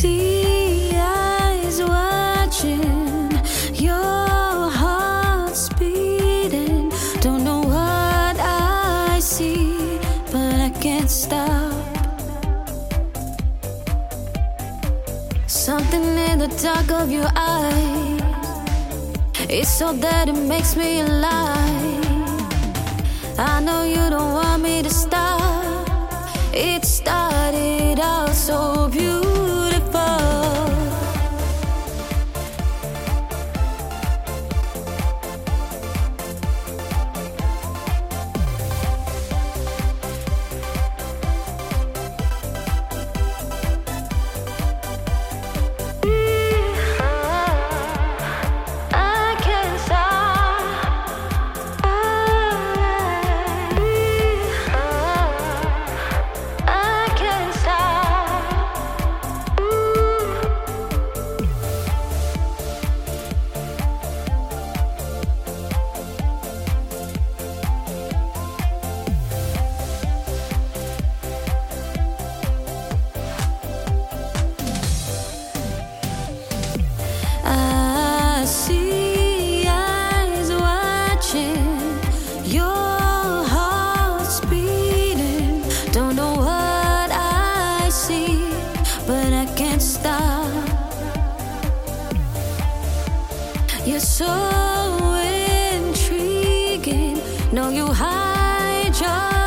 see eyes watching your heart's beating. Don't know what I see, but I can't stop. Something in the dark of your eyes. It's so that it makes me alive. I know you don't want me to but I can't stop. You're so intriguing. Know you hide your